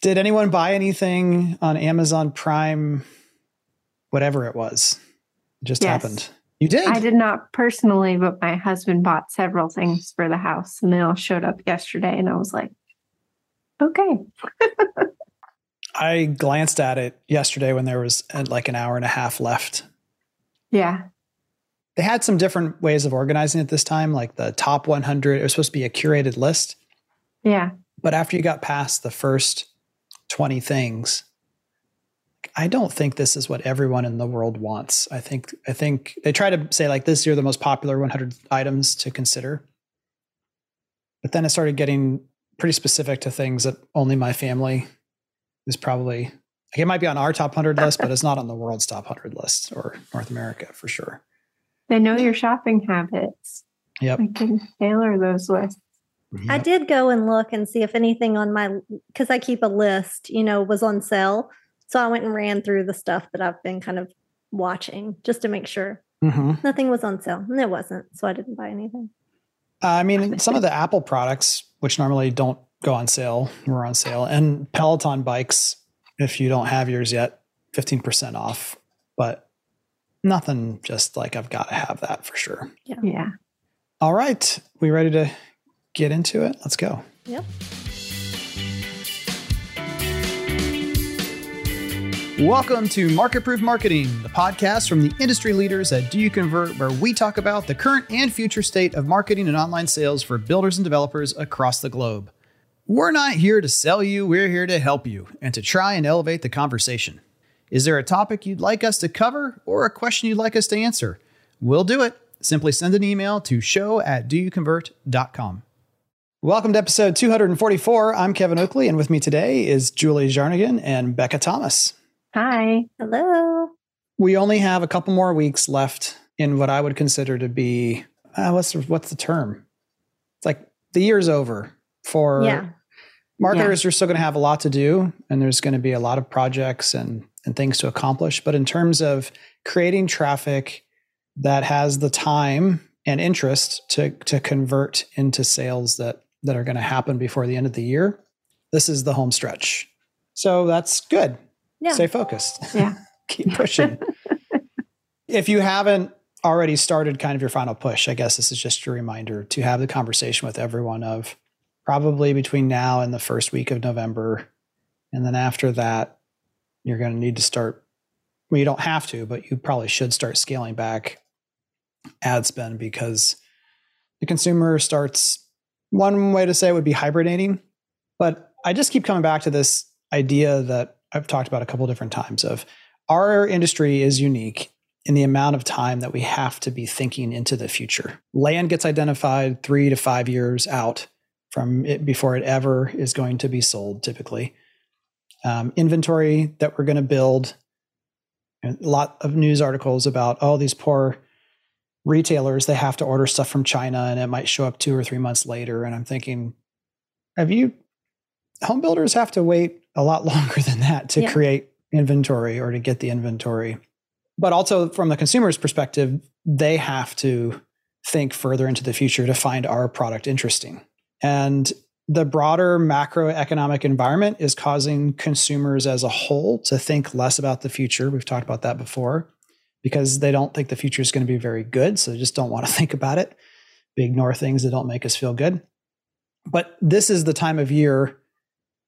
Did anyone buy anything on Amazon Prime? Whatever it was, it just Yes. happened. You did. I did not personally, but my husband bought several things for the house and they all showed up yesterday. And I was like, okay. I glanced at it yesterday when there was uh, like an hour and a half left. Yeah. They had some different ways of organizing it this time, like the top 100. It was supposed to be a curated list, Yeah. but after you got past the first 20 things, I don't think this is what everyone in the world wants. I think I think they try to say like this are the most popular 100 items to consider. But then it started getting pretty specific to things that only my family is probably like it might be on our top 100 list, but it's not on the world's top 100 list or North America for sure. They know your shopping habits. Yep. I can tailor those lists. I did go and look and see if anything on my because I keep a list, you know, was on sale. So I went and ran through the stuff that I've been kind of watching just to make sure hmm nothing was on sale, and it wasn't. So I didn't buy anything. I mean, some of the Apple products, which normally don't go on sale, were on sale, and Peloton bikes, if you don't have yours yet, 15% off. But nothing just like I've got to have that for sure. Yeah. All right. We ready to get into it? Let's go. Yep. Welcome to Market Proof Marketing, the podcast from the industry leaders at Do You Convert, where we talk about the current and future state of marketing and online sales for builders and developers across the globe. We're not here to sell you, we're here to help you and to try and elevate the conversation. Is there a topic you'd like us to cover or a question you'd like us to answer? We'll do it. Simply send an email to show at doyouconvert.com. Welcome to episode 244. I'm Kevin Oakley, and with me today is Julie Jarnagin and Becca Thomas. Hi. Hello. we only have a couple more weeks left in what I would consider to be uh, what's the, what's the term? It's like the year's over for Yeah. marketers. Are still going to have a lot to do, and there's going to be a lot of projects and and things to accomplish. But in terms of creating traffic that has the time and interest to to convert into sales that that are going to happen before the end of the year, this is the home stretch. So that's good. Yeah. Stay focused Yeah. keep pushing. if you haven't already started kind of your final push, I guess this is just a reminder to have the conversation with everyone of probably between now and the first week of November. And then after that, you're going to need to start. Well, you don't have to, but you probably should start scaling back ad spend because the consumer starts. One way to say it would be hibernating, but I just keep coming back to this idea that I've talked about a couple different times of our industry is unique in the amount of time that we have to be thinking into the future. Land gets identified three to five years out from it before it ever is going to be sold, typically. Um, inventory that we're going to build. A lot of news articles about, oh, these poor retailers, they have to order stuff from China and it might show up two or three months later. And I'm thinking, have you, home builders have to wait a lot longer than that to Yeah. create inventory or to get the inventory. But also from the consumer's perspective, they have to think further into the future to find our product interesting. And the broader macroeconomic environment is causing consumers as a whole to think less about the future. We've talked about that before because they don't think the future is going to be very good. So they just don't want to think about it. They ignore things that don't make us feel good. But this is the time of year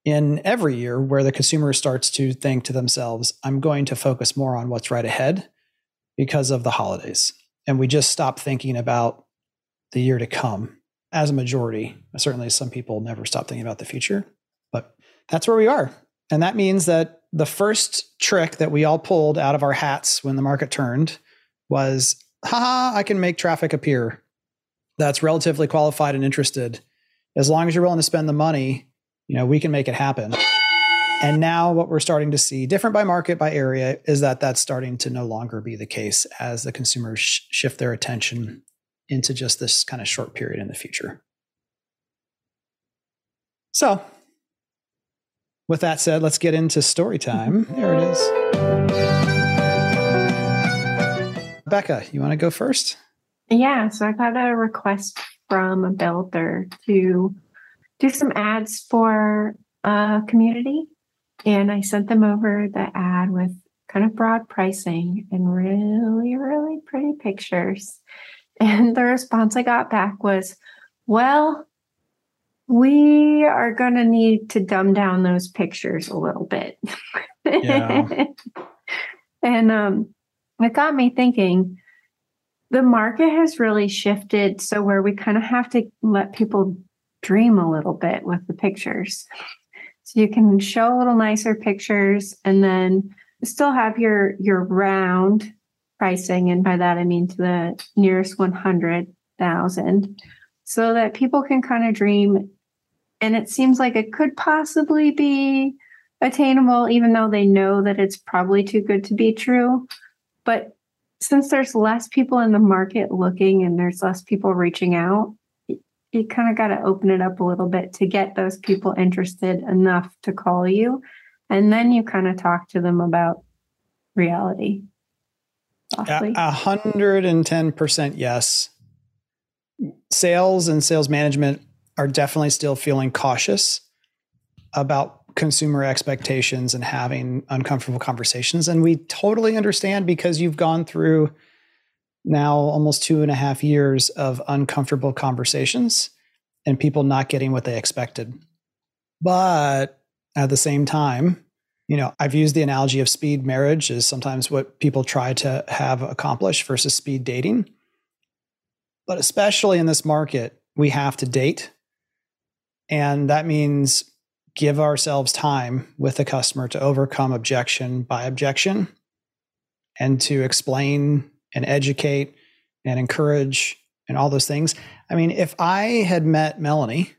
in every year where the consumer starts to think to themselves, I'm going to focus more on what's right ahead because of the holidays. And we just stop thinking about the year to come as a majority. Certainly, some people never stop thinking about the future, but that's where we are. And that means that the first trick that we all pulled out of our hats when the market turned was, haha, I can make traffic appear that's relatively qualified and interested. As long as you're willing to spend the money, you know, we can make it happen. And now what we're starting to see, different by market, by area, is that that's starting to no longer be the case as the consumers sh- shift their attention into just this kind of short period in the future. So, with that said, let's get into story time. Mm-hmm. There it is. Becca, you want to go first? Yeah. So I got a request from a builder to do some ads for a community and I sent them over the ad with kind of broad pricing and really, really pretty pictures. And the response I got back was, well, we are going to need to dumb down those pictures a little bit. Yeah. and um, it got me thinking the market has really shifted so where we kind of have to let people dream a little bit with the pictures. So you can show a little nicer pictures and then still have your your round pricing and by that I mean to the nearest 100,000 so that people can kind of dream and it seems like it could possibly be attainable even though they know that it's probably too good to be true but since there's less people in the market looking and there's less people reaching out you kind of got to open it up a little bit to get those people interested enough to call you. And then you kind of talk to them about reality. A hundred and ten percent yes. Sales and sales management are definitely still feeling cautious about consumer expectations and having uncomfortable conversations. And we totally understand because you've gone through now almost two and a half years of uncomfortable conversations and people not getting what they expected. But at the same time, you know, I've used the analogy of speed marriage as sometimes what people try to have accomplished versus speed dating. But especially in this market, we have to date. And that means give ourselves time with the customer to overcome objection by objection and to explain and educate and encourage and all those things. I mean, if I had met Melanie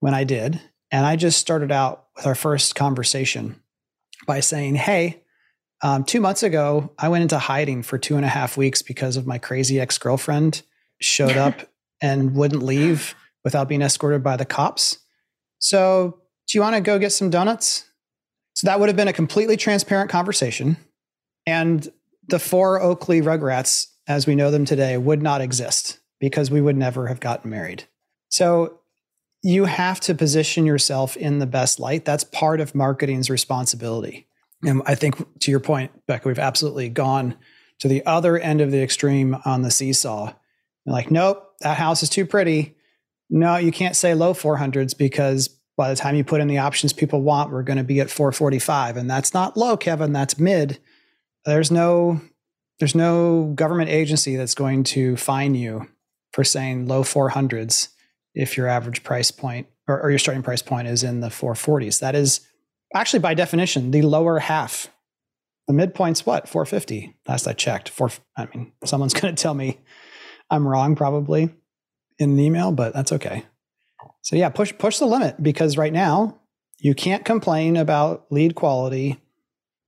when I did, and I just started out with our first conversation by saying, Hey, um, two months ago, I went into hiding for two and a half weeks because of my crazy ex girlfriend showed up and wouldn't leave without being escorted by the cops. So, do you want to go get some donuts? So, that would have been a completely transparent conversation. And the four Oakley Rugrats, as we know them today, would not exist because we would never have gotten married. So you have to position yourself in the best light. That's part of marketing's responsibility. And I think to your point, Becca, we've absolutely gone to the other end of the extreme on the seesaw. like, nope, that house is too pretty. No, you can't say low 400s because by the time you put in the options people want, we're going to be at 445. And that's not low, Kevin, that's mid there's no there's no government agency that's going to fine you for saying low 400s if your average price point or, or your starting price point is in the 440s. That is actually by definition the lower half. The midpoint's what? 450. Last I checked. Four I mean, someone's going to tell me I'm wrong probably in the email, but that's okay. So yeah, push push the limit because right now you can't complain about lead quality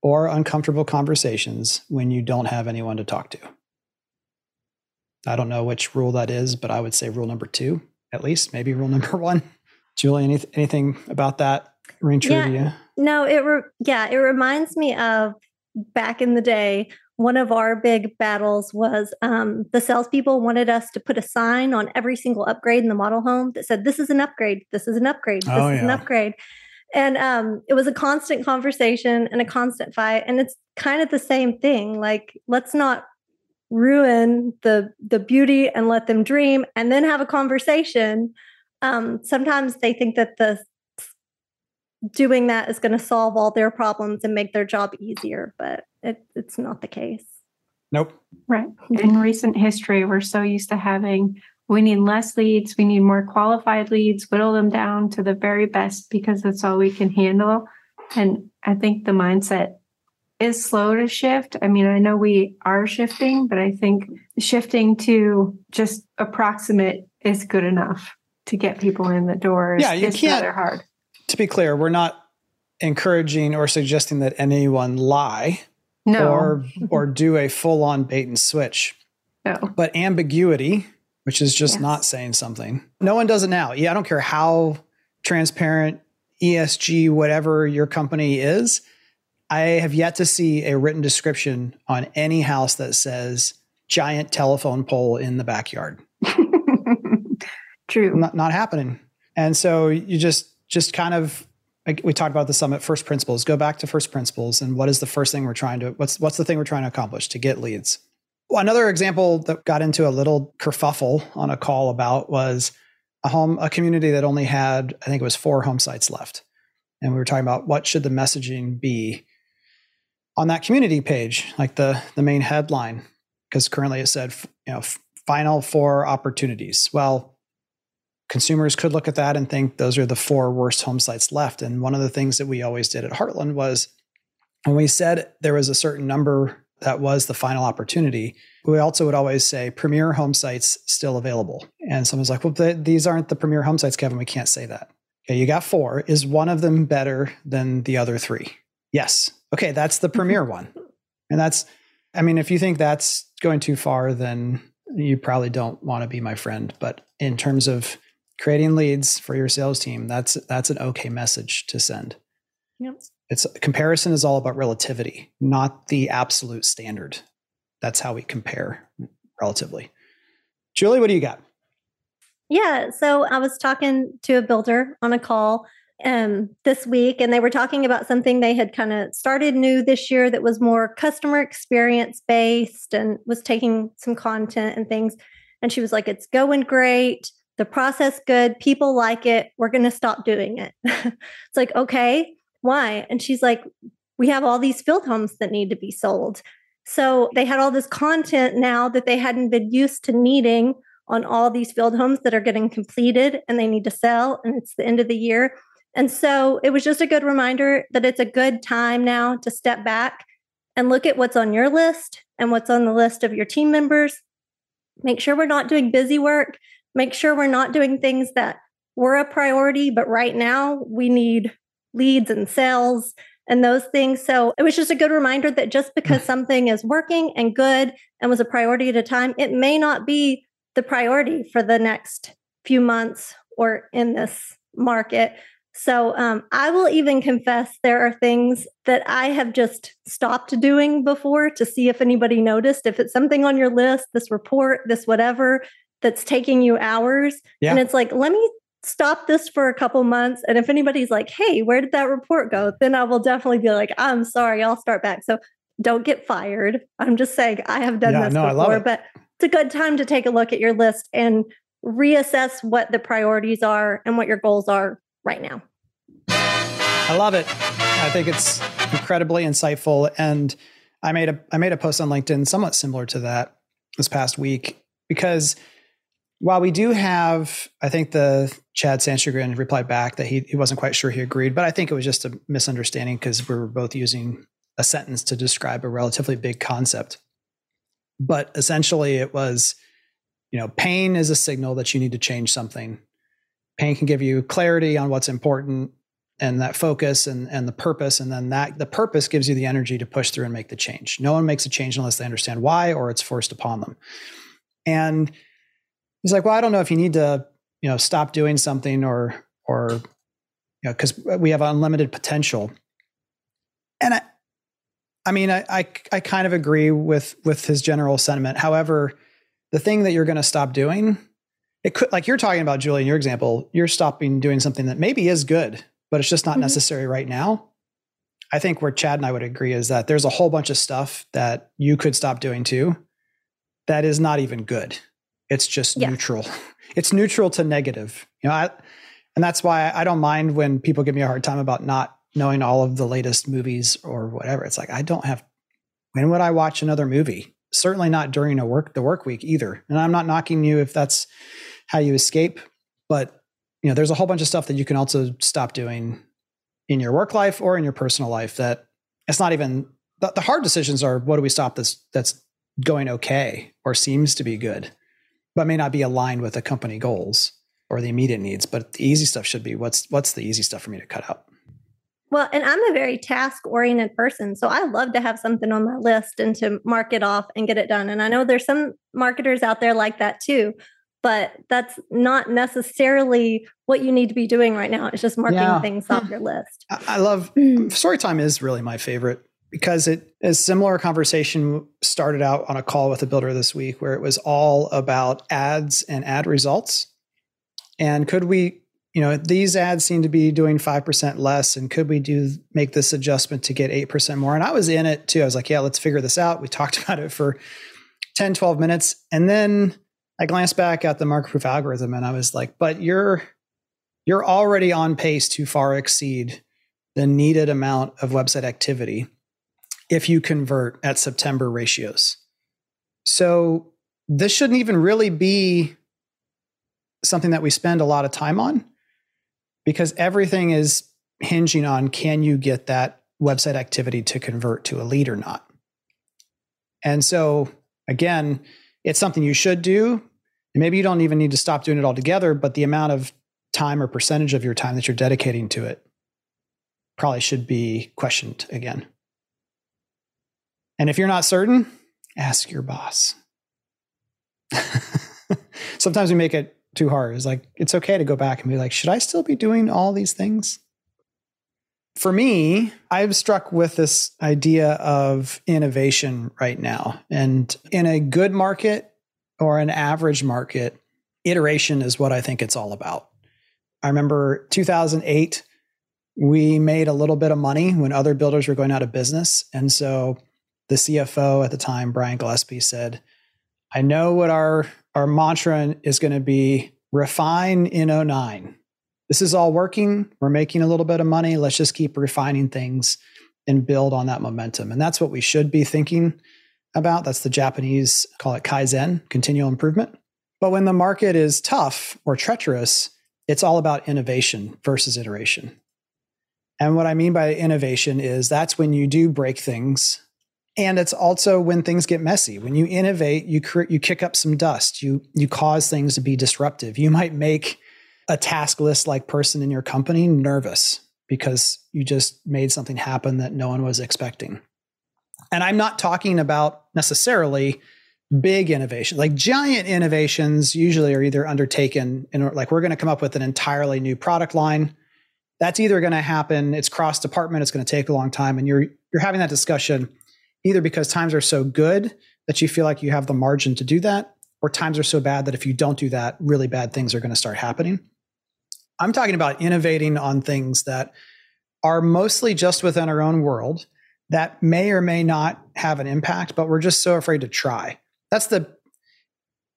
or uncomfortable conversations when you don't have anyone to talk to. I don't know which rule that is, but I would say rule number two, at least, maybe rule number one. Julie, any, anything about that ring true yeah, to you? No, it re- yeah, it reminds me of back in the day. One of our big battles was um, the salespeople wanted us to put a sign on every single upgrade in the model home that said, "This is an upgrade. This is an upgrade. This oh, is yeah. an upgrade." and um, it was a constant conversation and a constant fight and it's kind of the same thing like let's not ruin the the beauty and let them dream and then have a conversation um, sometimes they think that the doing that is going to solve all their problems and make their job easier but it, it's not the case nope right in recent history we're so used to having we need less leads. We need more qualified leads, whittle them down to the very best because that's all we can handle. And I think the mindset is slow to shift. I mean, I know we are shifting, but I think shifting to just approximate is good enough to get people in the door. Yeah, you it's can't. hard. To be clear, we're not encouraging or suggesting that anyone lie no. or or do a full on bait and switch. No. But ambiguity which is just yes. not saying something. No one does it now. Yeah, I don't care how transparent, ESG, whatever your company is. I have yet to see a written description on any house that says giant telephone pole in the backyard. True. Not, not happening. And so you just just kind of we talked about the summit first principles. Go back to first principles and what is the first thing we're trying to what's what's the thing we're trying to accomplish to get leads. Well, another example that got into a little kerfuffle on a call about was a home a community that only had I think it was four home sites left. And we were talking about what should the messaging be on that community page, like the the main headline, because currently it said you know final four opportunities. Well, consumers could look at that and think those are the four worst home sites left. And one of the things that we always did at Heartland was when we said there was a certain number that was the final opportunity, we also would always say premier home sites still available. And someone's like, well, these aren't the premier home sites, Kevin. We can't say that. Okay, you got four. Is one of them better than the other three? Yes. Okay, that's the premier one. And that's, I mean, if you think that's going too far, then you probably don't want to be my friend. But in terms of creating leads for your sales team, that's that's an okay message to send. Yep. It's comparison is all about relativity, not the absolute standard. That's how we compare relatively. Julie, what do you got? Yeah, so I was talking to a builder on a call um, this week, and they were talking about something they had kind of started new this year that was more customer experience based and was taking some content and things. And she was like, "It's going great the process good people like it we're going to stop doing it. It's like okay why? And she's like we have all these field homes that need to be sold. So they had all this content now that they hadn't been used to needing on all these field homes that are getting completed and they need to sell and it's the end of the year. And so it was just a good reminder that it's a good time now to step back and look at what's on your list and what's on the list of your team members. Make sure we're not doing busy work make sure we're not doing things that were a priority, but right now we need leads and sales and those things. So it was just a good reminder that just because mm. something is working and good and was a priority at a time, it may not be the priority for the next few months or in this market. So um, I will even confess there are things that I have just stopped doing before to see if anybody noticed. If it's something on your list, this report, this whatever, that's taking you hours. Yeah. And it's like, let me stop this for a couple months. And if anybody's like, hey, where did that report go? Then I will definitely be like, I'm sorry, I'll start back. So don't get fired. I'm just saying I have done yeah, this no, before, it. but it's a good time to take a look at your list and reassess what the priorities are and what your goals are right now. I love it. I think it's incredibly insightful. And I made a I made a post on LinkedIn somewhat similar to that this past week because while we do have, I think the Chad Sanchagrin replied back that he, he wasn't quite sure he agreed, but I think it was just a misunderstanding because we were both using a sentence to describe a relatively big concept. But essentially, it was, you know, pain is a signal that you need to change something. Pain can give you clarity on what's important and that focus and, and the purpose. And then that the purpose gives you the energy to push through and make the change. No one makes a change unless they understand why or it's forced upon them. And he's like, well, I don't know if you need to, you know, stop doing something or, or, you know, because we have unlimited potential. And I, I mean, I, I, I kind of agree with with his general sentiment. However, the thing that you're going to stop doing, it could, like you're talking about, Julie, in your example, you're stopping doing something that maybe is good, but it's just not mm-hmm. necessary right now. I think where Chad and I would agree is that there's a whole bunch of stuff that you could stop doing too that is not even good. It's just yeah. neutral. It's neutral to negative. You know, I, and that's why I don't mind when people give me a hard time about not knowing all of the latest movies or whatever. It's like I don't have. When would I watch another movie? Certainly not during a work the work week either. And I'm not knocking you if that's how you escape, but you know, there's a whole bunch of stuff that you can also stop doing in your work life or in your personal life that it's not even the, the hard decisions are what do we stop this that's going okay or seems to be good but may not be aligned with the company goals or the immediate needs. But the easy stuff should be what's what's the easy stuff for me to cut out. Well, and I'm a very task oriented person. So I love to have something on my list and to mark it off and get it done. And I know there's some marketers out there like that too, but that's not necessarily what you need to be doing right now. It's just marking yeah. things off your list. I love hmm. story time is really my favorite because it a similar conversation started out on a call with a builder this week where it was all about ads and ad results and could we you know, these ads seem to be doing 5% less. And could we do make this adjustment to get 8% more? And I was in it too. I was like, yeah, let's figure this out. We talked about it for 10, 12 minutes. And then I glanced back at the market proof algorithm and I was like, but you're you're already on pace to far exceed the needed amount of website activity if you convert at September ratios. So this shouldn't even really be something that we spend a lot of time on because everything is hinging on can you get that website activity to convert to a lead or not. And so again, it's something you should do. And maybe you don't even need to stop doing it altogether, but the amount of time or percentage of your time that you're dedicating to it probably should be questioned again. And if you're not certain, ask your boss. Sometimes we make it too hard. It's like, it's okay to go back and be like, should I still be doing all these things? For me, I'm struck with this idea of innovation right now. And in a good market or an average market, iteration is what I think it's all about. I remember 2008, we made a little bit of money when other builders were going out of business. And so the CFO at the time, Brian Gillespie, said, I know what our, our mantra is going to be refine in 09. This is all working. We're making a little bit of money. Let's just keep refining things and build on that momentum. And that's what we should be thinking about. That's the Japanese call it Kaizen, continual improvement. But when the market is tough or treacherous, it's all about innovation versus iteration. And what I mean by innovation is that's when you do break things and it's also when things get messy. When you innovate you you kick up some dust. You you cause things to be disruptive. You might make a task list like person in your company nervous because you just made something happen that no one was expecting. And i'm not talking about necessarily big innovation. Like giant innovations usually are either undertaken in like we're going to come up with an entirely new product line. That's either going to happen it's cross department it's going to take a long time and you're you're having that discussion either because times are so good that you feel like you have the margin to do that, or times are so bad that if you don't do that, really bad things are going to start happening. I'm talking about innovating on things that are mostly just within our own world that may or may not have an impact, but we're just so afraid to try. That's the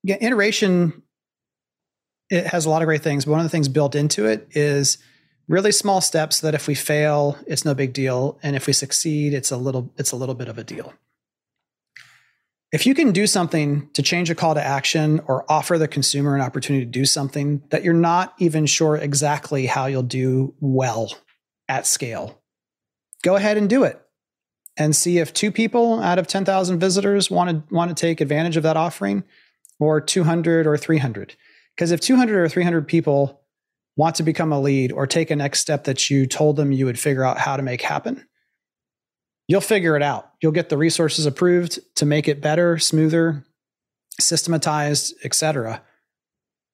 yeah, iteration. It has a lot of great things, but one of the things built into it is really small steps that if we fail it's no big deal. And if we succeed it's a little it's a little bit of a deal. If you can do something to change a call to action or offer the consumer an opportunity to do something that you're not even sure exactly how you'll do well at scale go ahead and do it. And see if two people out of 10,000 visitors want to want to take advantage of that offering or 200 or 300 because if 200 or 300 people want to become a lead or take a next step that you told them you would figure out how to make happen, you'll figure it out. You'll get the resources approved to make it better, smoother, systematized, etc.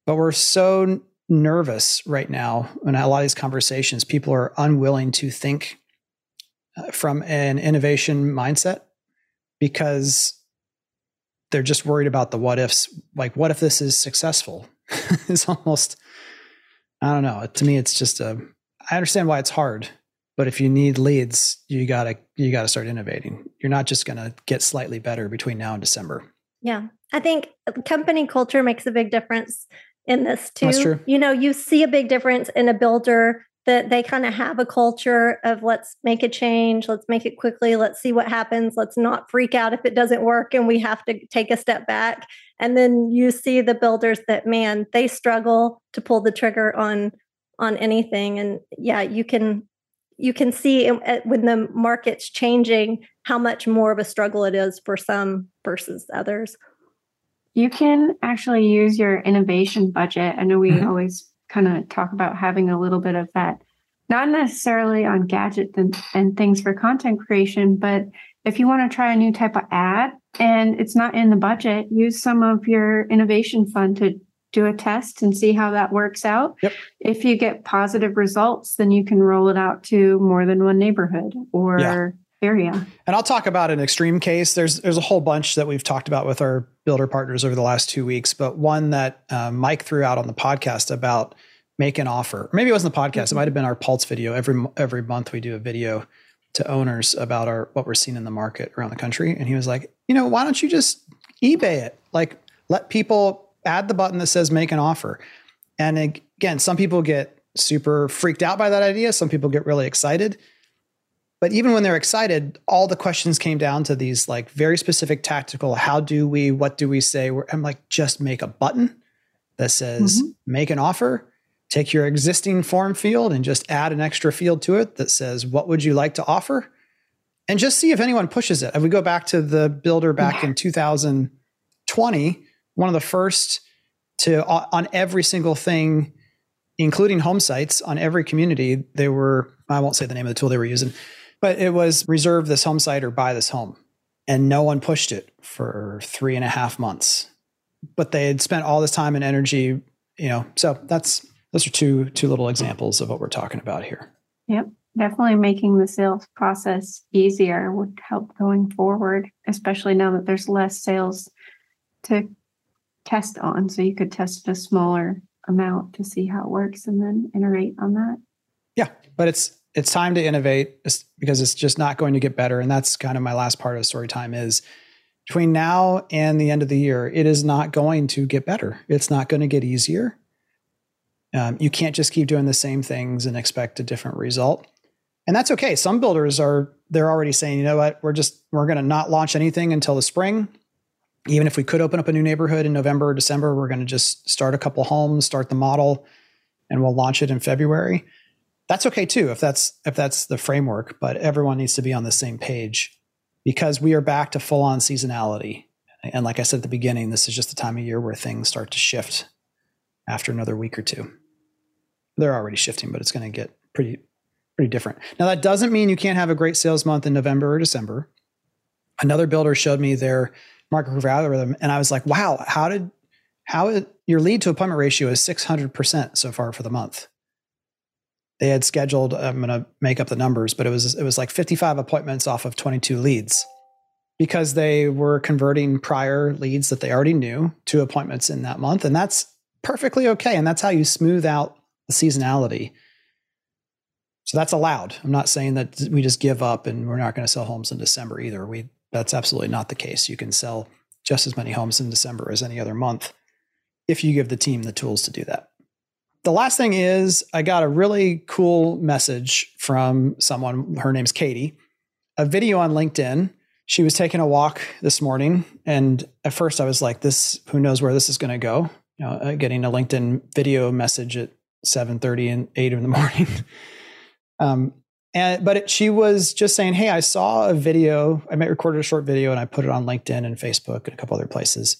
But we're so nervous right now in a lot of these conversations. People are unwilling to think uh, from an innovation mindset because they're just worried about the what ifs. Like, what if this is successful? it's almost I don't know. To me, it's just a. I understand why it's hard, but if you need leads, you gotta you gotta start innovating. You're not just gonna get slightly better between now and December. Yeah, I think company culture makes a big difference in this too. That's true. You know, you see a big difference in a builder that they kind of have a culture of let's make a change, let's make it quickly, let's see what happens, let's not freak out if it doesn't work and we have to take a step back. And then you see the builders that man, they struggle to pull the trigger on on anything and yeah, you can you can see when the market's changing how much more of a struggle it is for some versus others. You can actually use your innovation budget. I know we mm-hmm. always kind of talk about having a little bit of that, not necessarily on gadgets and, and things for content creation, but if you want to try a new type of ad and it's not in the budget, use some of your innovation fund to do a test and see how that works out. Yep. If you get positive results, then you can roll it out to more than one neighborhood or. Area. And I'll talk about an extreme case. There's there's a whole bunch that we've talked about with our builder partners over the last two weeks, but one that um, Mike threw out on the podcast about make an offer. Maybe it wasn't the podcast. It might have been our Pulse video. Every every month we do a video to owners about our what we're seeing in the market around the country. And he was like, you know, why don't you just eBay it? Like let people add the button that says make an offer. And again, some people get super freaked out by that idea. Some people get really excited. But even when they're excited, all the questions came down to these like very specific tactical how do we, what do we say? I'm like, just make a button that says mm-hmm. make an offer. Take your existing form field and just add an extra field to it that says, What would you like to offer? And just see if anyone pushes it. If we go back to the builder back yeah. in 2020, one of the first to on every single thing, including home sites on every community, they were, I won't say the name of the tool they were using, but it was reserve this home site or buy this home. And no one pushed it for three and a half months. But they had spent all this time and energy, you know. So that's those are two two little examples of what we're talking about here. Yep. Definitely making the sales process easier would help going forward, especially now that there's less sales to test on. So you could test a smaller amount to see how it works and then iterate on that. Yeah, but it's it's time to innovate because it's just not going to get better. And that's kind of my last part of story time is between now and the end of the year, it is not going to get better. It's not going to get easier. Um, you can't just keep doing the same things and expect a different result. And that's okay. Some builders are they're already saying, you know what, we're just we're going to not launch anything until the spring even if we could open up a new neighborhood in November or December, we're going to just start a couple homes, start the model, and we'll launch it in February. That's okay too if that's if that's the framework, but everyone needs to be on the same page because we are back to full on seasonality. And like I said at the beginning, this is just the time of year where things start to shift after another week or two. They're already shifting, but it's going to get pretty pretty different. Now that doesn't mean you can't have a great sales month in November or December. Another builder showed me their market curve algorithm, and I was like, wow, how did how your lead to appointment ratio is 600% so far for the month. They had scheduled, I'm going to make up the numbers, but it was it was like 55 appointments off of 22 leads because they were converting prior leads that they already knew to appointments in that month and that's perfectly okay and that's how you smooth out the seasonality. So that's allowed. I'm not saying that we just give up and we're not going to sell homes in December either. We that's absolutely not the case. You can sell just as many homes in December as any other month if you give the team the tools to do that. The last thing is, I got a really cool message from someone. Her name's Katie, a video on LinkedIn. She was taking a walk this morning. And at first, I was like, this, who knows where this is going to go? You know, uh, getting a LinkedIn video message at 7 and 8 in the morning. um, and but it, she was just saying, "Hey, I saw a video. I recorded a short video and I put it on LinkedIn and Facebook and a couple other places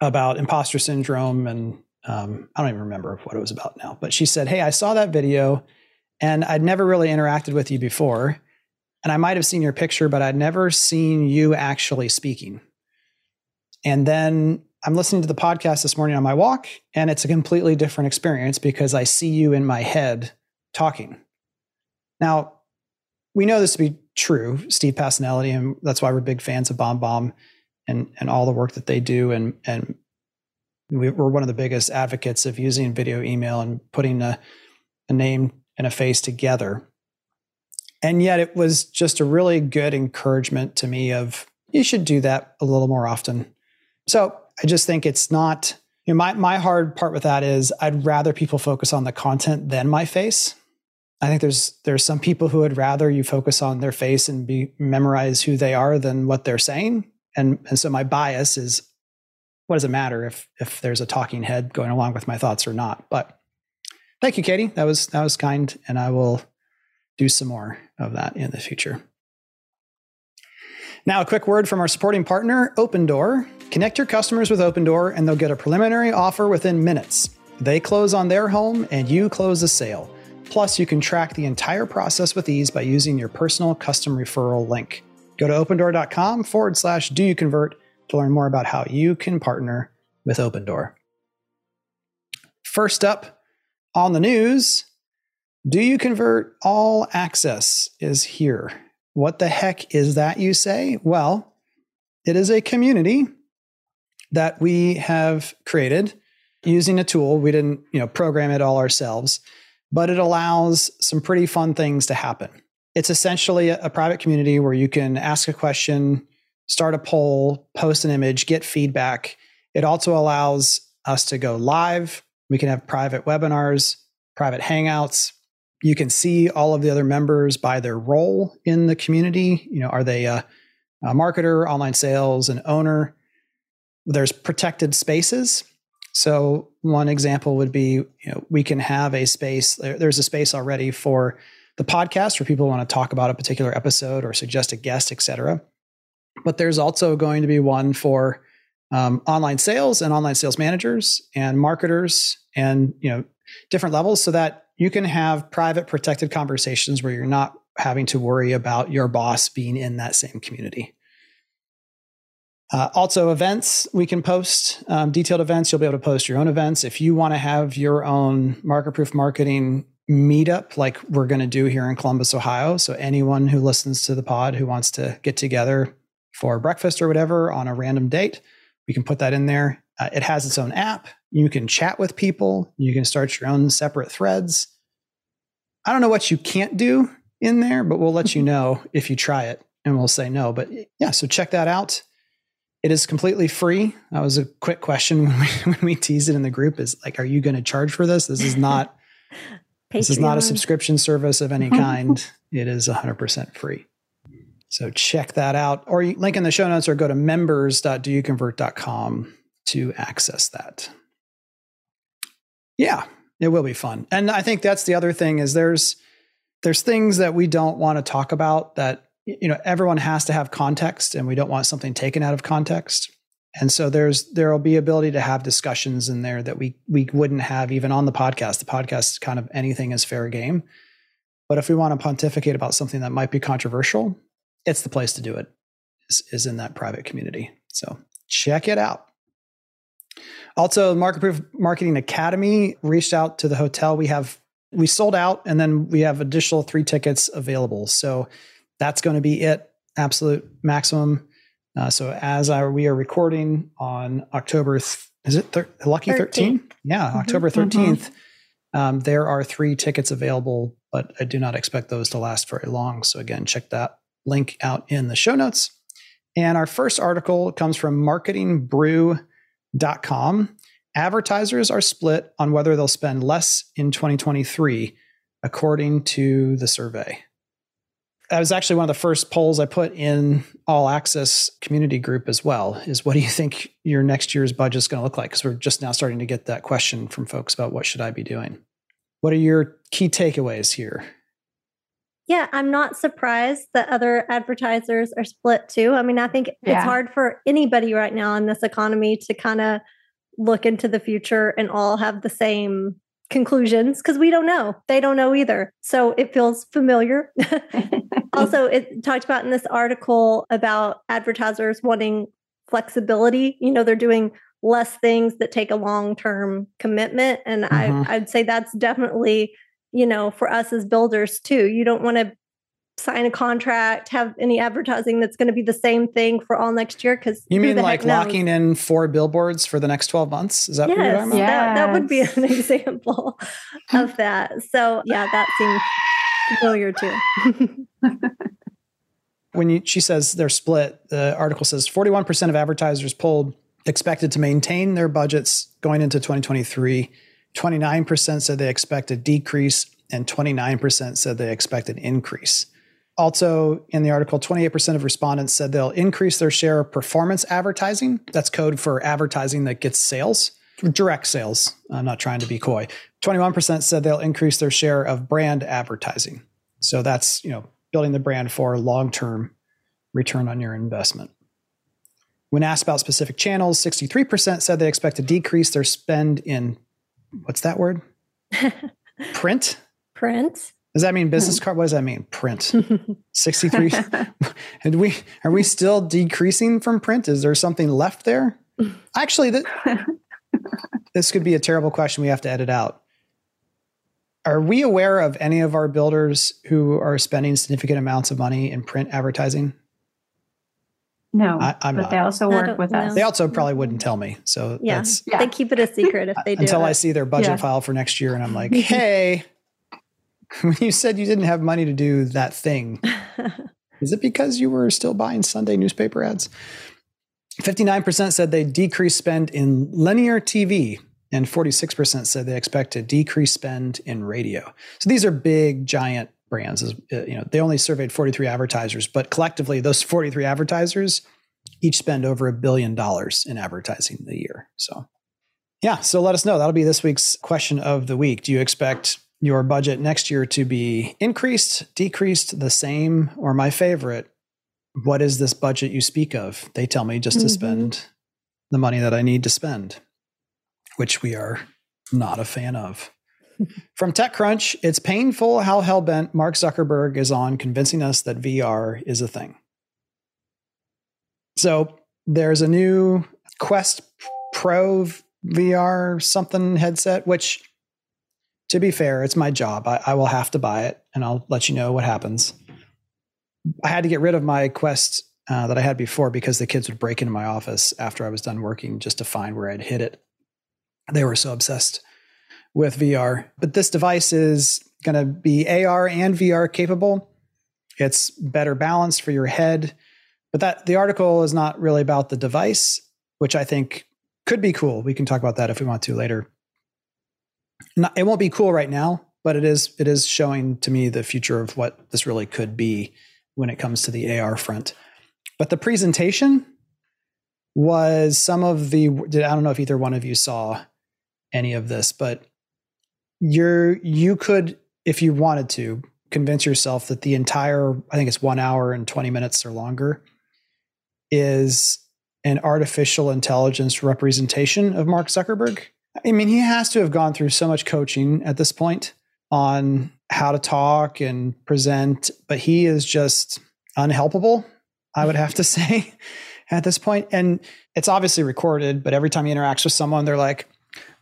about imposter syndrome and um, I don't even remember what it was about now. But she said, "Hey, I saw that video, and I'd never really interacted with you before, and I might have seen your picture, but I'd never seen you actually speaking." And then I'm listening to the podcast this morning on my walk, and it's a completely different experience because I see you in my head talking now, we know this to be true, Steve Pacinelli, and that's why we're big fans of BombBomb and and all the work that they do. And and we're one of the biggest advocates of using video email and putting a, a name and a face together. And yet, it was just a really good encouragement to me of you should do that a little more often. So I just think it's not. You know, my my hard part with that is I'd rather people focus on the content than my face I think there's there's some people who would rather you focus on their face and be memorize who they are than what they're saying. And and so my bias is what does it matter if if there's a talking head going along with my thoughts or not? But thank you, Katie. That was that was kind, and I will do some more of that in the future. Now, a quick word from our supporting partner, Opendoor. Connect your customers with Opendoor, and they'll get a preliminary offer within minutes. They close on their home, and you close the sale. Plus, you can track the entire process with ease by using your personal custom referral link. Go to opendoor.com forward slash do you convert to learn more about how you can partner with Opendoor. First up on the news, Do You Convert All Access is here. What the heck is that, you say? Well, it is a community that we have created using a tool. We didn't, you know, program it all ourselves, but it allows some pretty fun things to happen. It's essentially a, a private community where you can ask a question, start a poll, post an image, get feedback. It also allows us to go live. We can have private webinars, private hangouts. You can see all of the other members by their role in the community. You know, are they a, a marketer, online sales, an owner? There's protected spaces. So one example would be, you know, we can have a space. There's a space already for the podcast where people want to talk about a particular episode or suggest a guest, etc. But there's also going to be one for um, online sales and online sales managers and marketers and you know different levels so that you can have private protected conversations where you're not having to worry about your boss being in that same community. Uh, also events we can post um, detailed events. You'll be able to post your own events. If you want to have your own market proof marketing meetup like we're going to do here in columbus ohio so anyone who listens to the pod who wants to get together for breakfast or whatever on a random date we can put that in there. Uh, it has its own app. You can chat with people. You can start your own separate threads. I don't know what you can't do in there, but we'll let you know if you try it and we'll say no. But yeah, so check that out. It is completely free. That was a quick question when we, when we teased it in the group is like, are you going to charge for this? This is not, this is not a subscription service of any kind. it is 100% free. So check that out, or link in the show notes, or go to members.doyouconvert.com to access that. Yeah, it will be fun, and I think that's the other thing is there's there's things that we don't want to talk about that you know everyone has to have context, and we don't want something taken out of context. And so there's there will be ability to have discussions in there that we we wouldn't have even on the podcast. The podcast is kind of anything is fair game. But if we want to pontificate about something that might be controversial, it's the place to do it is, is in that private community. So check it out. Also, Market Proof Marketing Academy reached out to the hotel. We have we sold out, and then we have additional three tickets available. So that's going to be it. Absolute maximum. Uh, so as I, we are recording on October, th- is it thir- lucky 13? Yeah, mm-hmm. October 13th. Mm-hmm. Um, there are three tickets available, but I do not expect those to last very long. So again, check that link out in the show notes. And our first article comes from marketingbrew.com. Advertisers are split on whether they'll spend less in 2023, according to the survey. That was actually one of the first polls I put in all access community group as well. Is what do you think your next year's budget is going to look like? Because we're just now starting to get that question from folks about what should I be doing. What are your key takeaways here? Yeah, I'm not surprised that other advertisers are split too. I mean, I think yeah. it's hard for anybody right now in this economy to kind of look into the future and all have the same conclusions because we don't know. They don't know either. So it feels familiar. also, it talked about in this article about advertisers wanting flexibility. You know, they're doing less things that take a long term commitment. And mm-hmm. I, I'd say that's definitely you know, for us as builders too. You don't want to sign a contract, have any advertising that's going to be the same thing for all next year. Because you mean like locking in four billboards for the next 12 months? Is that yes, what you're talking about? Yes. That, that would be an example of that. So yeah, that seems familiar too. when you, she says they're split, the article says 41% of advertisers polled expected to maintain their budgets going into 2023 29% said they expect a decrease, and 29% said they expect an increase. Also, in the article, 28% of respondents said they'll increase their share of performance advertising. That's code for advertising that gets sales, direct sales. I'm not trying to be coy. 21% said they'll increase their share of brand advertising. So that's, you know, building the brand for long-term return on your investment. When asked about specific channels, 63% said they expect to decrease their spend in what's that word? Print? Print. Does that mean business hmm. card? What does that mean? Print. 63. and we are we still decreasing from print? Is there something left there? Actually, that, this could be a terrible question we have to edit out. Are we aware of any of our builders who are spending significant amounts of money in print advertising? No, I- I'm but not. they also work with know. us. They also probably wouldn't tell me. So Yeah. that's Yeah. They keep it a secret if they do. until I see their budget Yeah. file for next year and I'm like, hey, when you said you didn't have money to do that thing, is it because you were still buying Sunday newspaper ads? 59% said they decreased spend in linear TV, and 46% said they expect to decrease spend in radio. So these are big, giant brands. As- uh, You know, they only surveyed 43 advertisers, but collectively, those 43 advertisers each spend over a billion dollars in advertising a year. So, yeah. So let us know. That'll be this week's question of the week. Do you expect your budget next year to be increased, decreased, the same, or my favorite? What is this budget you speak of? They tell me just to Mhm. spend the money that I need to spend, which we are not a fan of. From TechCrunch, it's painful how hellbent Mark Zuckerberg is on convincing us that VR is a thing. So there's a new Quest Pro VR something headset, which, to be fair, it's my job. I, I will have to buy it and I'll let you know what happens. I had to get rid of my Quest uh, that I had before because the kids would break into my office after I was done working just to find where I'd hid it. They were so obsessed with VR. But this device is going to be AR and VR capable. It's better balanced for your head. But that the article is not really about the device, which I think could be cool. We can talk about that if we want to later. Not, it won't be cool right now, but it is it is showing to me the future of what this really could be when it comes to the AR front. But the presentation was some of the I don't know if either one of you saw any of this, but you're you could if you wanted to convince yourself that the entire I think it's 1 hour and 20 minutes or longer is an artificial intelligence representation of Mark Zuckerberg. I mean, he has to have gone through so much coaching at this point on how to talk and present, but he is just unhelpable, I would have to say at this point. And it's obviously recorded, but every time he interacts with someone, they're like,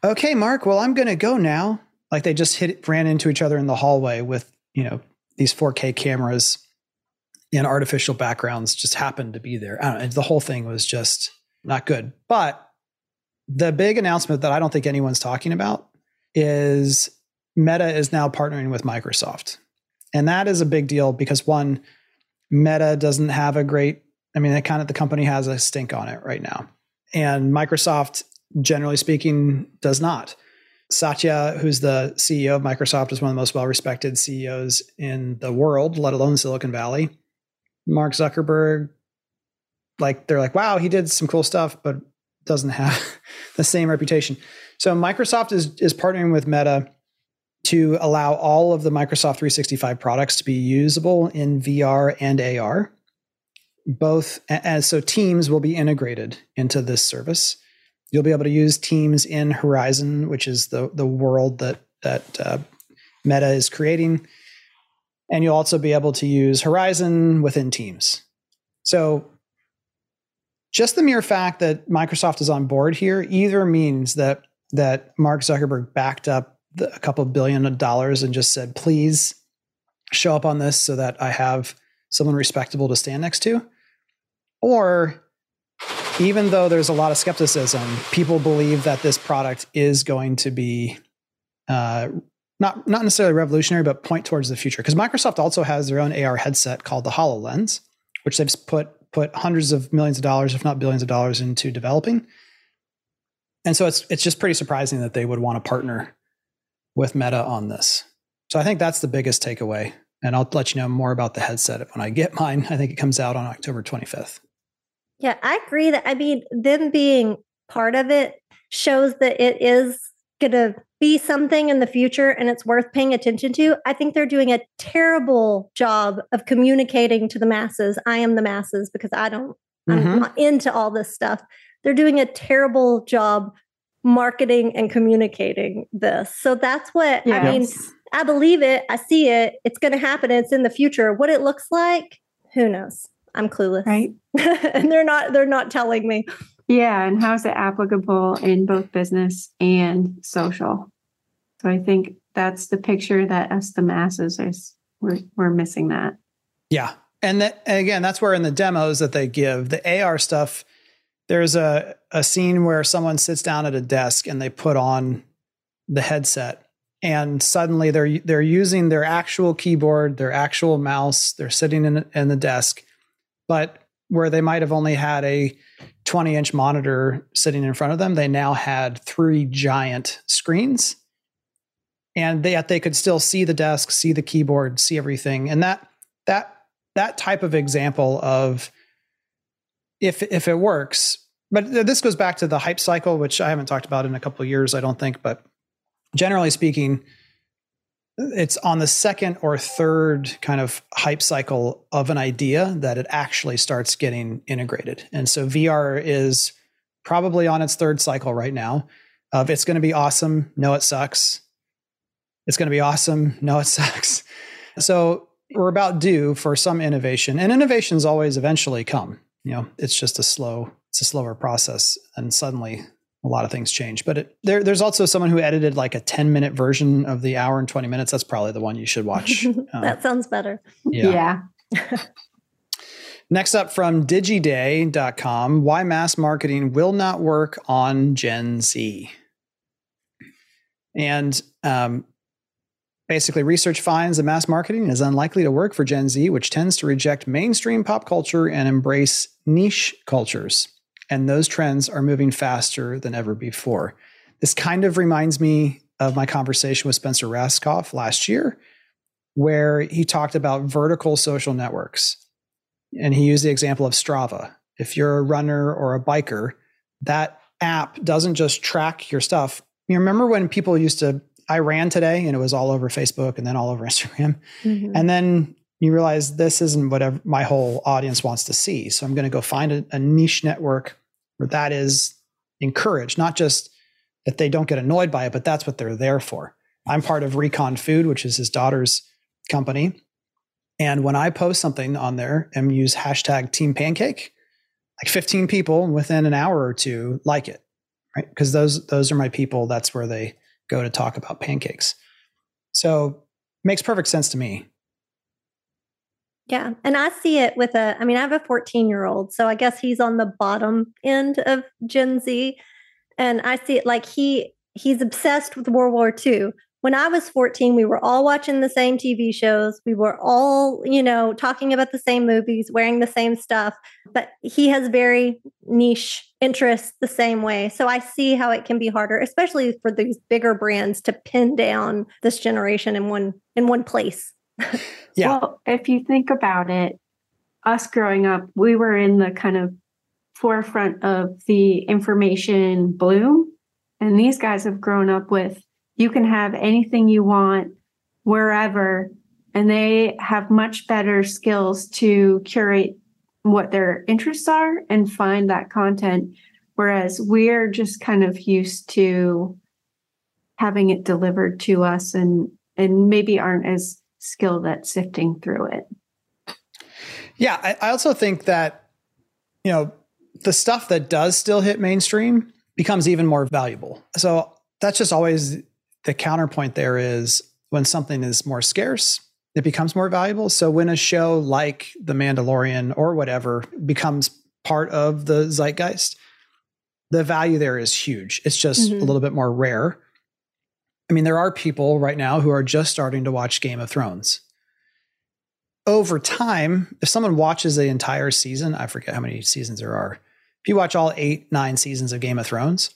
okay, Mark, well, I'm going to go now. Like they just hit, ran into each other in the hallway with, you know, these 4K cameras and artificial backgrounds just happened to be there. Know. The whole thing was just not good. But the big announcement that I don't think anyone's talking about is Meta is now partnering with Microsoft. And that is a big deal because one, Meta doesn't have a great, I mean, kind of the company has a stink on it right now. And Microsoft, generally speaking, does not. Satya, who's the CEO of Microsoft, is one of the most well respected CEOs in the world, let alone Silicon Valley. Mark Zuckerberg, like they're like, wow, he did some cool stuff, but doesn't have the same reputation. So Microsoft is is partnering with Meta to allow all of the Microsoft 365 products to be usable in VR and AR. Both as so Teams will be integrated into this service. You'll be able to use Teams in Horizon, which is the the world that that uh, Meta is creating, and you'll also be able to use Horizon within Teams. So just the mere fact that Microsoft is on board here either means that that Mark Zuckerberg backed up the, a couple billion dollars and just said, "Please show up on this so that I have someone respectable to stand next to," or even though there's a lot of skepticism, people believe that this product is going to be uh, not not necessarily revolutionary, but point towards the future. Because Microsoft also has their own AR headset called the Hololens, which they've put put hundreds of millions of dollars, if not billions of dollars, into developing. And so it's it's just pretty surprising that they would want to partner with Meta on this. So I think that's the biggest takeaway. And I'll let you know more about the headset when I get mine. I think it comes out on October 25th. Yeah, I agree that I mean them being part of it shows that it is going to be something in the future and it's worth paying attention to. I think they're doing a terrible job of communicating to the masses. I am the masses because I don't Mhm. I'm not into all this stuff. They're doing a terrible job marketing and communicating this. So that's what I mean. I believe it. I see it. It's going to happen. It's in the future. What it looks like, who knows? I'm clueless. Right. and they're not they're not telling me. Yeah. And how's it applicable in both business and social? So I think that's the picture that us, the masses, is we're, we're missing that. Yeah. And, that, and again, that's where in the demos that they give the AR stuff, there's a, a scene where someone sits down at a desk and they put on the headset and suddenly they're they're using their actual keyboard, their actual mouse, they're sitting in in the desk, but where they might have only had a 20 inch monitor sitting in front of them, they now had three giant screens, and they, they could still see the desk, see the keyboard, see everything, and that that that type of example of if if it works, but this goes back to the hype cycle, which I haven't talked about in a couple of years, I don't think, but generally speaking, it's on the second or third kind of hype cycle of an idea that it actually starts getting integrated. And so VR is probably on its third cycle right now of it's going to be awesome. No, it sucks. It's going to be awesome. No, it sucks. So we're about due for some innovation and innovations always eventually come. You know, it's just a slow, it's a slower process. And suddenly a lot of things change. But it, there, there's also someone who edited like a 10 minute version of the hour and 20 minutes. That's probably the one you should watch. that uh, sounds better. Yeah. yeah. Next up from digiday.com why mass marketing will not work on Gen Z. And um, basically, research finds that mass marketing is unlikely to work for Gen Z, which tends to reject mainstream pop culture and embrace niche cultures and those trends are moving faster than ever before. This kind of reminds me of my conversation with Spencer Rascoff last year, where he talked about vertical social networks. And he used the example of Strava. If you're a runner or a biker, that app doesn't just track your stuff. You remember when people used to, I ran today and it was all over Facebook and then all over Instagram. Mm-hmm. And then you realize this isn't what my whole audience wants to see. So I'm going to go find a, a niche network where that is encouraged, not just that they don't get annoyed by it, but that's what they're there for. I'm part of Recon Food, which is his daughter's company. And when I post something on there and use hashtag Team Pancake, like 15 people within an hour or two like it, right? Because those those are my people. That's where they go to talk about pancakes. So makes perfect sense to me. Yeah. And I see it with a, I mean, I have a 14 year old. So I guess he's on the bottom end of Gen Z. And I see it like he, he's obsessed with World War II. When I was 14, we were all watching the same TV shows. We were all, you know, talking about the same movies, wearing the same stuff. But he has very niche interests the same way. So I see how it can be harder, especially for these bigger brands to pin down this generation in one in one place. Yeah. Well, if you think about it, us growing up, we were in the kind of forefront of the information bloom. And these guys have grown up with you can have anything you want wherever. And they have much better skills to curate what their interests are and find that content. Whereas we're just kind of used to having it delivered to us and and maybe aren't as skilled at sifting through it. Yeah, I, I also think that, you know, the stuff that does still hit mainstream becomes even more valuable. So that's just always the counterpoint there is when something is more scarce, it becomes more valuable. So when a show like The Mandalorian or whatever becomes part of the zeitgeist, the value there is huge. It's just mm-hmm. a little bit more rare. I mean, there are people right now who are just starting to watch Game of Thrones. Over time, if someone watches the entire season, I forget how many seasons there are. If you watch all eight, nine seasons of Game of Thrones,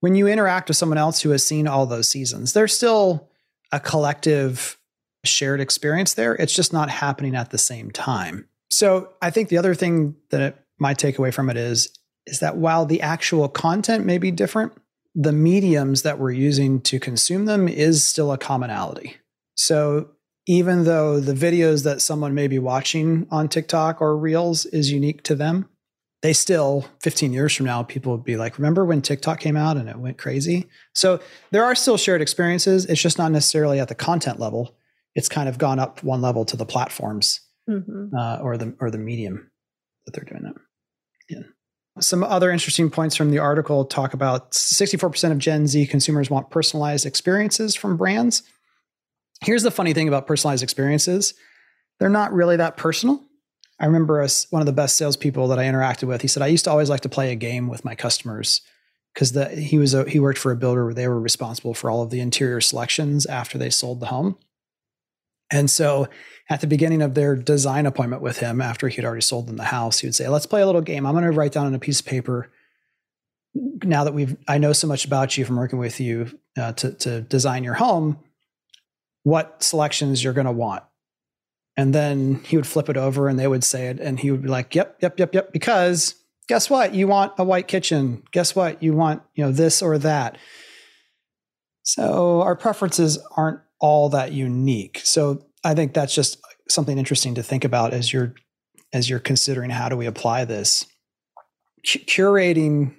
when you interact with someone else who has seen all those seasons, there's still a collective shared experience there. It's just not happening at the same time. So I think the other thing that it, my takeaway from it is is that while the actual content may be different, the mediums that we're using to consume them is still a commonality. So even though the videos that someone may be watching on TikTok or Reels is unique to them, they still 15 years from now people would be like remember when tiktok came out and it went crazy? So there are still shared experiences. It's just not necessarily at the content level. It's kind of gone up one level to the platforms mm-hmm. uh, or the or the medium that they're doing it in some other interesting points from the article talk about 64% of Gen Z consumers want personalized experiences from brands. Here's the funny thing about personalized experiences they're not really that personal. I remember us, one of the best salespeople that I interacted with. He said, I used to always like to play a game with my customers because he was a, he worked for a builder where they were responsible for all of the interior selections after they sold the home. And so at the beginning of their design appointment with him, after he'd already sold them the house, he would say, Let's play a little game. I'm going to write down on a piece of paper. Now that we've, I know so much about you from working with you uh, to, to design your home, what selections you're going to want. And then he would flip it over and they would say it. And he would be like, Yep, yep, yep, yep. Because guess what? You want a white kitchen. Guess what? You want, you know, this or that. So our preferences aren't all that unique. So I think that's just something interesting to think about as you're as you're considering how do we apply this. Curating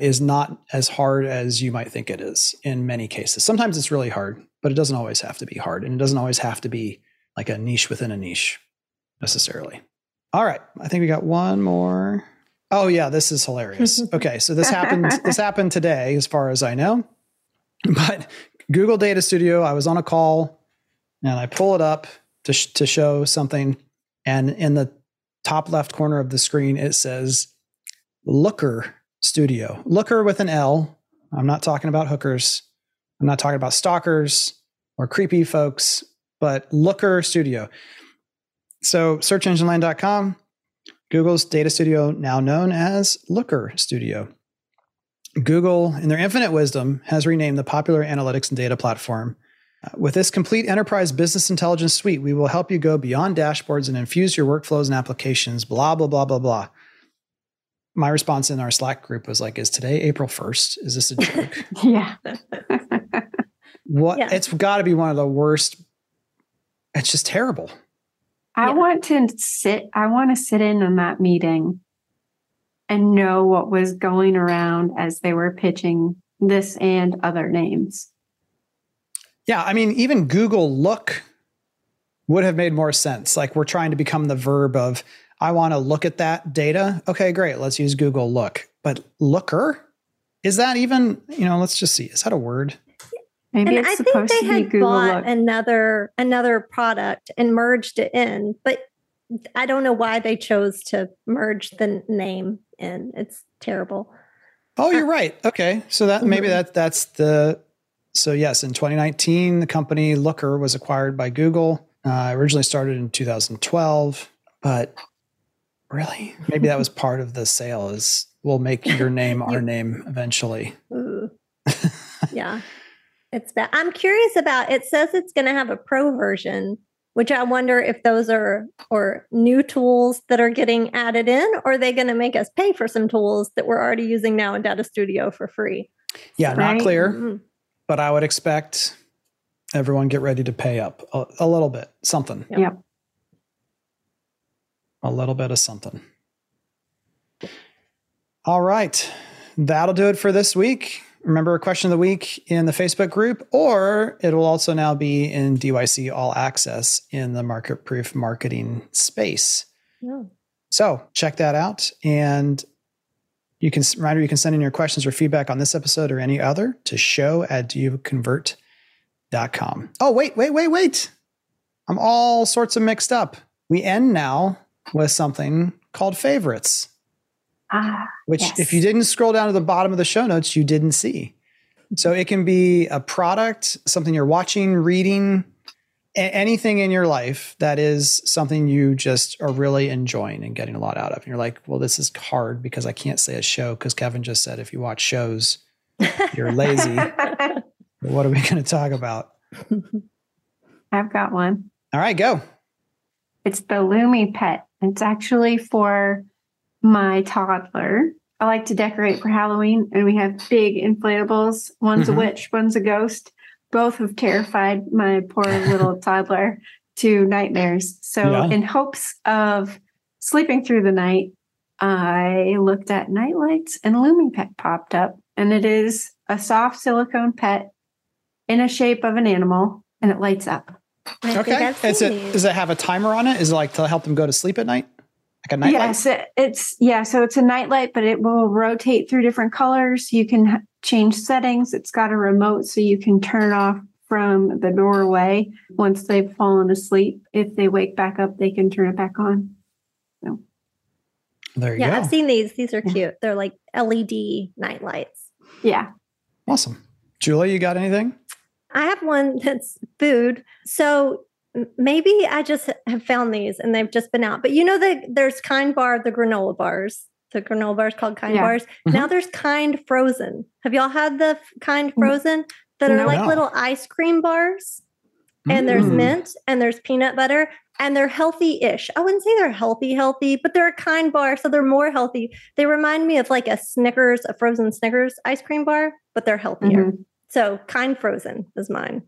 is not as hard as you might think it is in many cases. Sometimes it's really hard, but it doesn't always have to be hard and it doesn't always have to be like a niche within a niche necessarily. All right, I think we got one more. Oh yeah, this is hilarious. okay, so this happened this happened today as far as I know. But Google Data Studio, I was on a call and I pull it up to, sh- to show something. And in the top left corner of the screen, it says Looker Studio. Looker with an L. I'm not talking about hookers. I'm not talking about stalkers or creepy folks, but Looker Studio. So searchengineland.com, Google's data studio, now known as Looker Studio. Google, in their infinite wisdom, has renamed the popular analytics and data platform. Uh, with this complete enterprise business intelligence suite, we will help you go beyond dashboards and infuse your workflows and applications, blah, blah, blah, blah, blah. My response in our Slack group was like, is today April 1st? Is this a joke? yeah. what yeah. it's got to be one of the worst. It's just terrible. I yeah. want to sit, I want to sit in on that meeting and know what was going around as they were pitching this and other names. Yeah, I mean, even Google look would have made more sense. Like we're trying to become the verb of I want to look at that data. Okay, great. Let's use Google look. But looker? Is that even, you know, let's just see. Is that a word? Maybe and I think they had Google bought look. another another product and merged it in, but I don't know why they chose to merge the name in. It's terrible. Oh, you're right. Okay, so that maybe mm-hmm. that that's the. So yes, in 2019, the company Looker was acquired by Google. Uh, originally started in 2012, but really, maybe that was part of the sale. Is we'll make your name our name eventually. yeah, it's bad. I'm curious about. It says it's going to have a pro version which I wonder if those are or new tools that are getting added in, or are they going to make us pay for some tools that we're already using now in Data Studio for free? Yeah, right? not clear, mm-hmm. but I would expect everyone get ready to pay up a, a little bit, something. Yep. yep. A little bit of something. All right. That'll do it for this week remember a question of the week in the Facebook group, or it will also now be in DYC All Access in the Market Proof marketing space. Yeah. So check that out. And you can, reminder, you can send in your questions or feedback on this episode or any other to show at doyouconvert.com. Oh, wait, wait, wait, wait. I'm all sorts of mixed up. We end now with something called favorites. Ah, which yes. if you didn't scroll down to the bottom of the show notes, you didn't see. So it can be a product, something you're watching, reading, anything in your life that is something you just are really enjoying and getting a lot out of. And you're like, well, this is hard because I can't say a show because Kevin just said if you watch shows, you're lazy. what are we going to talk about? I've got one. All right, go. It's the Lumi Pet. It's actually for my toddler. I like to decorate for Halloween, and we have big inflatables. One's mm-hmm. a witch, one's a ghost. Both have terrified my poor little toddler to nightmares. So, yeah. in hopes of sleeping through the night, I looked at night lights, and Lumi Pet popped up, and it is a soft silicone pet in a shape of an animal, and it lights up. okay. Is it, does it have a timer on it? Is it like to help them go to sleep at night? Like a nightlight? Yes, it's yeah. So it's a nightlight, but it will rotate through different colors. You can change settings. It's got a remote, so you can turn off from the doorway once they've fallen asleep. If they wake back up, they can turn it back on. So There you Yeah, go. I've seen these. These are Yeah. cute. They're like LED night lights. yeah. Awesome. Julie, you got anything? I have one that's food. So m- maybe I just have found these and they've just been out. But you know that there's Kind Bar, the granola bars. The granola bars called Kind Yeah. Bars. Now there's Kind Frozen. Have y'all had the Kind Mm. Frozen that are like No. little ice cream bars? And there's Mm. mint and there's peanut butter and they're healthy-ish. I wouldn't say they're healthy, healthy, but they're a kind bar, so they're more healthy. They remind me of like a Snickers, a frozen Snickers ice cream bar, but they're healthier. Mhm. So kind frozen is mine.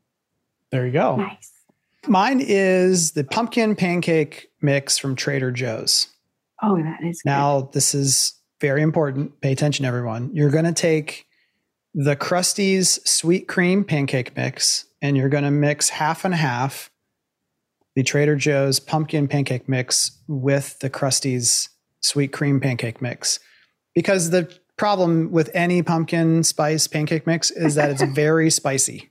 There you go. Nice. Mine is the pumpkin pancake mix from Trader Joe's. Oh, that is good. Now, this is very important. Pay attention, everyone. You're going to take the Krusteaz sweet cream pancake mix and you're going to mix half and half the Trader Joe's pumpkin pancake mix with the Krusteaz sweet cream pancake mix. Because the problem with any pumpkin spice pancake mix is that it's very spicy.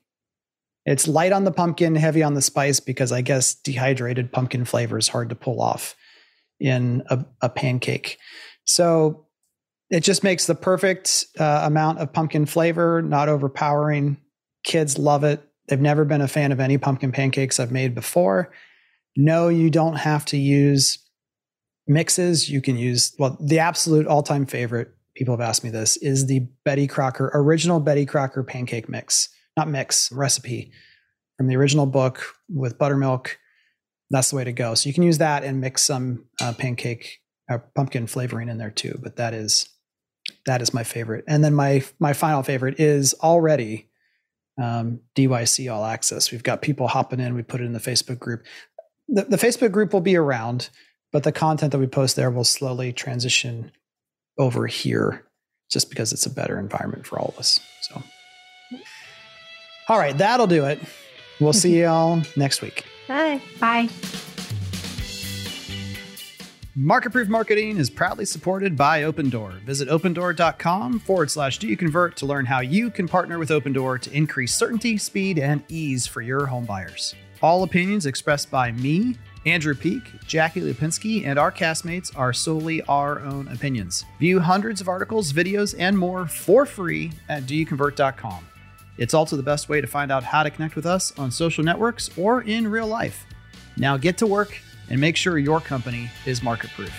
It's light on the pumpkin, heavy on the spice because I guess dehydrated pumpkin flavor is hard to pull off in a, a pancake. So it just makes the perfect uh, amount of pumpkin flavor, not overpowering. Kids love it. They've never been a fan of any pumpkin pancakes I've made before. No, you don't have to use mixes. You can use, well, the absolute all time favorite, people have asked me this, is the Betty Crocker, original Betty Crocker pancake mix, not mix, recipe from the original book with buttermilk. That's the way to go. So you can use that and mix some uh, pancake uh, pumpkin flavoring in there too. But that is that is my favorite. And then my my final favorite is already um, DYC All Access. We've got people hopping in. We put it in the Facebook group. The, the Facebook group will be around, but the content that we post there will slowly transition over here, just because it's a better environment for all of us. So, all right, that'll do it. We'll see y'all next week. Bye. Bye. Market Proof Marketing is proudly supported by Opendoor. Visit opendoor.com forward slash do you convert to learn how you can partner with Opendoor to increase certainty, speed, and ease for your home buyers. All opinions expressed by me, Andrew Peak, Jackie Lipinski, and our castmates are solely our own opinions. View hundreds of articles, videos, and more for free at doyouconvert.com. It's also the best way to find out how to connect with us on social networks or in real life. Now get to work and make sure your company is market proof.